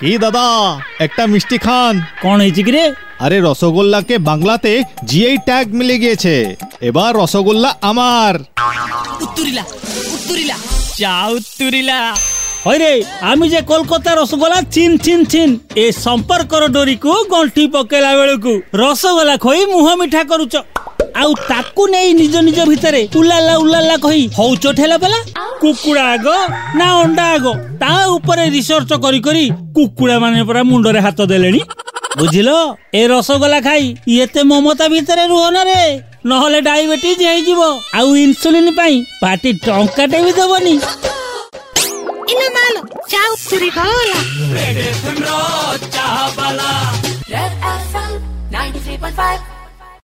কি দাদা একটা মিষ্টি খান কোন হয়েছে কি রে আরে রসগোল্লাকে বাংলাতে জিআই ট্যাগ মিলে গিয়েছে এবার রসগোল্লা আমার উত্তরিলা উত্তরিলা চা উত্তরিলা হয় রে আমি যে কোলকাতা রসগোলা চিন চিন চিন ଏ ସମ୍ପର୍କର ଡୋରିକୁ ଗଣ୍ଠି ପକେଇଲା ବେଳକୁ ରସଗୋଲା ଖୋଇ ମୁହଁ ମିଠା କରୁଛ ଆଉ ତାକୁ ନେଇ ନିଜ ନିଜ ଭିତରେ ଉଲାଲା ଉଲାଲା କହି ହଉଛ ଠେଲା ପେଲା କୁକୁଡ଼ା ଆଗ ନା ଅଣ୍ଡା ଆଗ ତା ଉପରେ ରିସର୍ଚ୍ଚ କରି କରି କୁକୁଡ଼ା ମାନେ ପରା ମୁଣ୍ଡରେ ହାତ ଦେଲେଣି। ବୁଝିଲ? ଏ ରସଗୋଲା ଖାଇ ଏତେ ମମତା ଭିତରେ ରୁହ ନା ରେ। ନହେଲେ ଡାଇବେଟିସ୍ ହେଇଯିବ। ଆଉ ଇନ୍ସୁଲିନ ପାଇଁ ପାଟି ଟଙ୍କାଟେ ବି ଦବନି। ଇଲୋ ମାଲୋ ଚା ଉତୁରି ଗଲା ରେଡ୍ ଏଫଏମ୍ ର ଚାହା ବାଲା Red FM 93.5